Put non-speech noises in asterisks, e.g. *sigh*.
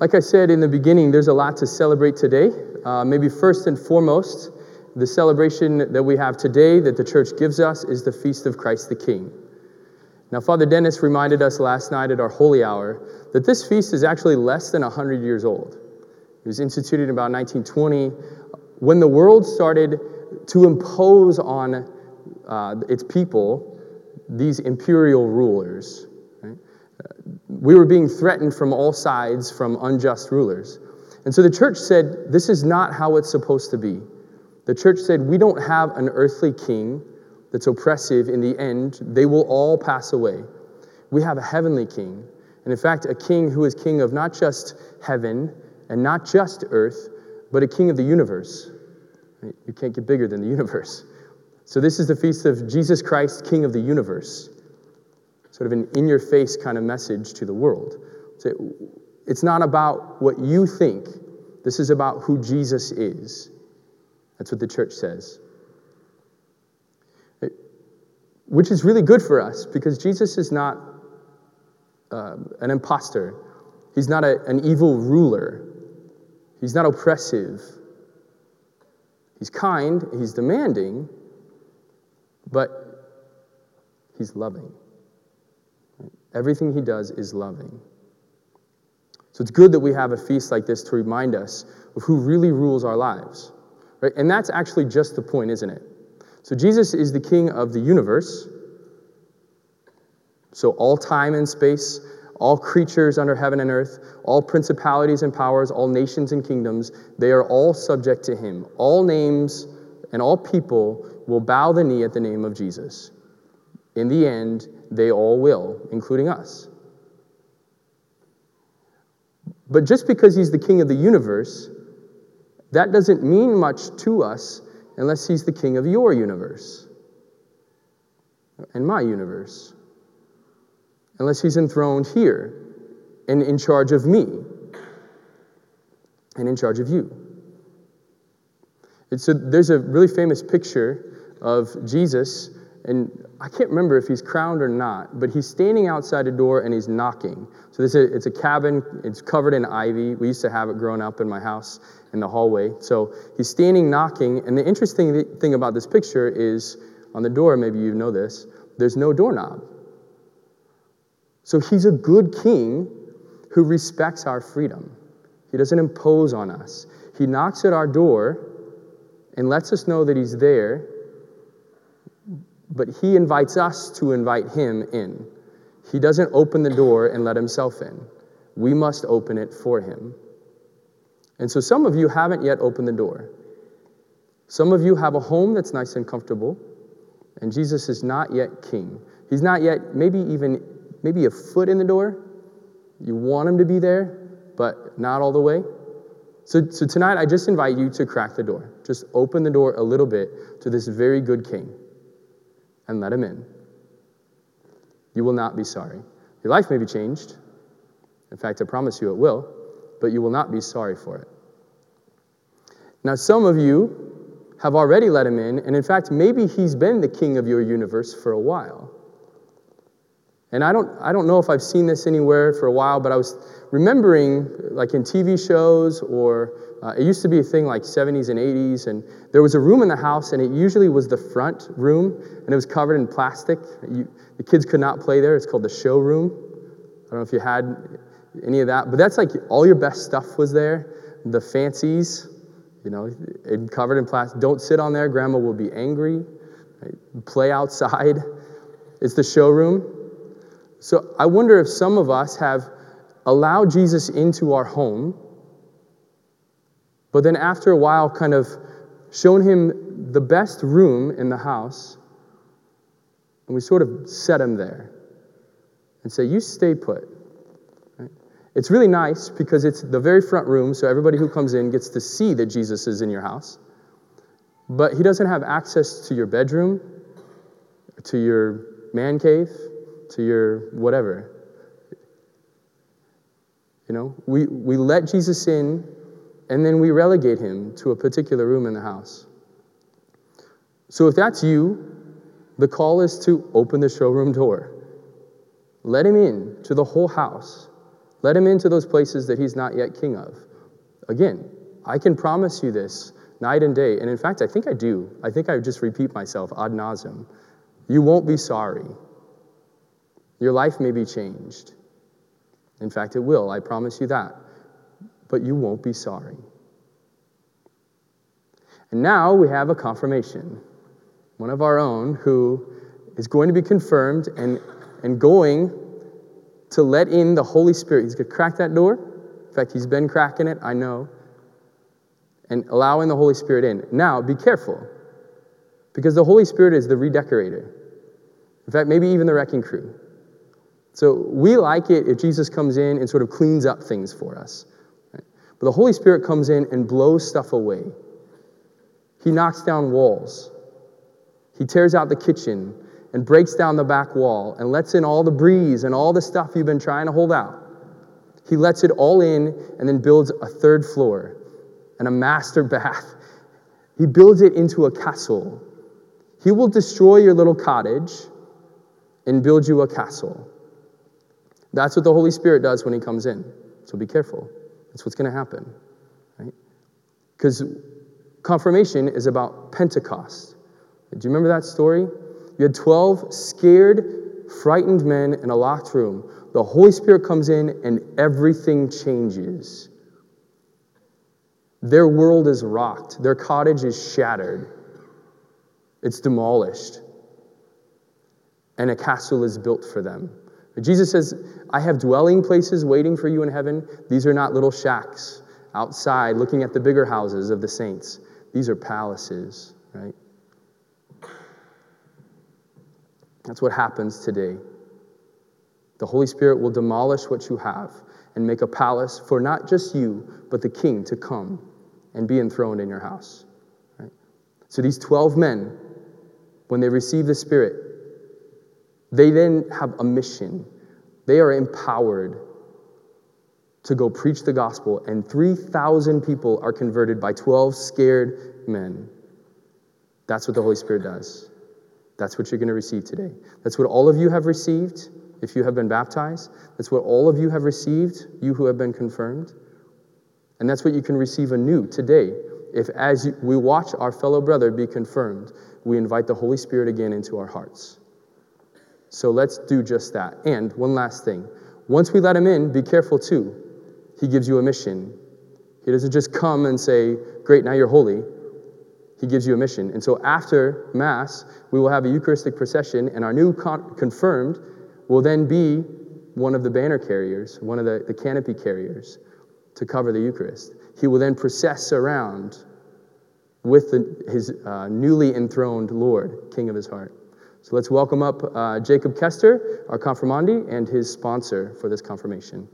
like I said in the beginning, there's a lot to celebrate today. Uh, maybe first and foremost, the celebration that we have today that the church gives us is the Feast of Christ the King. Now, Father Dennis reminded us last night at our holy hour that this feast is actually less than 100 years old. It was instituted in about 1920 when the world started to impose on uh, its people these imperial rulers. We were being threatened from all sides from unjust rulers. And so the church said, This is not how it's supposed to be. The church said, We don't have an earthly king that's oppressive in the end. They will all pass away. We have a heavenly king. And in fact, a king who is king of not just heaven and not just earth, but a king of the universe. You can't get bigger than the universe. So, this is the feast of Jesus Christ, King of the universe. Sort of an in your face kind of message to the world. It's not about what you think, this is about who Jesus is. That's what the church says. Which is really good for us because Jesus is not uh, an impostor. He's not a, an evil ruler. He's not oppressive. He's kind, he's demanding, but he's loving. Everything he does is loving. So it's good that we have a feast like this to remind us of who really rules our lives. Right? And that's actually just the point, isn't it? So Jesus is the king of the universe. So all time and space, all creatures under heaven and earth, all principalities and powers, all nations and kingdoms, they are all subject to him. All names and all people will bow the knee at the name of Jesus. In the end, they all will, including us. But just because he's the king of the universe, that doesn't mean much to us unless he's the king of your universe and my universe. Unless he's enthroned here and in charge of me and in charge of you. So there's a really famous picture of Jesus and I can't remember if he's crowned or not, but he's standing outside a door and he's knocking. So this is, it's a cabin, it's covered in ivy. We used to have it growing up in my house in the hallway. So he's standing knocking, and the interesting thing about this picture is on the door, maybe you know this, there's no doorknob. So he's a good king who respects our freedom. He doesn't impose on us. He knocks at our door and lets us know that he's there but he invites us to invite him in. He doesn't open the door and let himself in. We must open it for him. And so some of you haven't yet opened the door. Some of you have a home that's nice and comfortable, and Jesus is not yet king. He's not yet, maybe even, maybe a foot in the door. You want him to be there, but not all the way. So, so tonight, I just invite you to crack the door. Just open the door a little bit to this very good king and let him in. You will not be sorry. Your life may be changed. In fact, I promise you it will, but you will not be sorry for it. Now, some of you have already let him in, and in fact, maybe he's been the king of your universe for a while. And I don't, I don't know if I've seen this anywhere for a while, but I was remembering, like in TV shows or uh, it used to be a thing like 70s and 80s, and there was a room in the house, and it usually was the front room, and it was covered in plastic. You, the kids could not play there. It's called the showroom. I don't know if you had any of that, but that's like all your best stuff was there. The fancies, you know, it covered in plastic. Don't sit on there, grandma will be angry. Right? Play outside. It's the showroom. So I wonder if some of us have allowed Jesus into our home but then after a while, kind of shown him the best room in the house, and we sort of set him there and say, You stay put. It's really nice because it's the very front room, so everybody who comes in gets to see that Jesus is in your house. But he doesn't have access to your bedroom, to your man cave, to your whatever. You know, we, we let Jesus in and then we relegate him to a particular room in the house. So if that's you, the call is to open the showroom door. Let him in to the whole house Let him into those places that he's not yet king of. Again, I can promise you this night and day. And in fact, I think I do. I think I just repeat myself ad nauseam. You won't be sorry. Your life may be changed. In fact, it will. I promise you that. But you won't be sorry. And now we have a confirmation. One of our own who is going to be confirmed and, and going to let in the Holy Spirit. He's going to crack that door. In fact, he's been cracking it, I know. And allowing the Holy Spirit in. Now, be careful. Because the Holy Spirit is the redecorator. In fact, maybe even the wrecking crew. So we like it if Jesus comes in and sort of cleans up things for us. But the Holy Spirit comes in and blows stuff away. He knocks down walls. He tears out the kitchen and breaks down the back wall and lets in all the breeze and all the stuff you've been trying to hold out. He lets it all in and then builds a third floor and a master *laughs* bath. He builds it into a castle. He will destroy your little cottage and build you a castle. That's what the Holy Spirit does when He comes in. So be careful. That's what's going to happen. Right? Because confirmation is about Pentecost. Do you remember that story? You had 12 scared, frightened men in a locked room. The Holy Spirit comes in and everything changes. Their world is rocked, their cottage is shattered, it's demolished, and a castle is built for them. Jesus says, I have dwelling places waiting for you in heaven. These are not little shacks outside looking at the bigger houses of the saints, these are palaces, right? That's what happens today. The Holy Spirit will demolish what you have and make a palace for not just you, but the king to come and be enthroned in your house. Right? So these 12 men, when they receive the Spirit, they then have a mission. They are empowered to go preach the gospel, and 3,000 people are converted by 12 scared men. That's what the Holy Spirit does. That's what you're going to receive today. That's what all of you have received if you have been baptized. That's what all of you have received, you who have been confirmed. And that's what you can receive anew today. If as we watch our fellow brother be confirmed, we invite the Holy Spirit again into our hearts. So let's do just that. And one last thing. Once we let him in, be careful too. He gives you a mission. He doesn't just come and say, Great, now you're holy. He gives you a mission. And so after Mass, we will have a Eucharistic procession, and our new con- confirmed will then be one of the banner carriers, one of the, the canopy carriers to cover the Eucharist. He will then process around with the, his uh, newly enthroned Lord, King of his heart. So let's welcome up uh, Jacob Kester, our confirmandi, and his sponsor for this confirmation.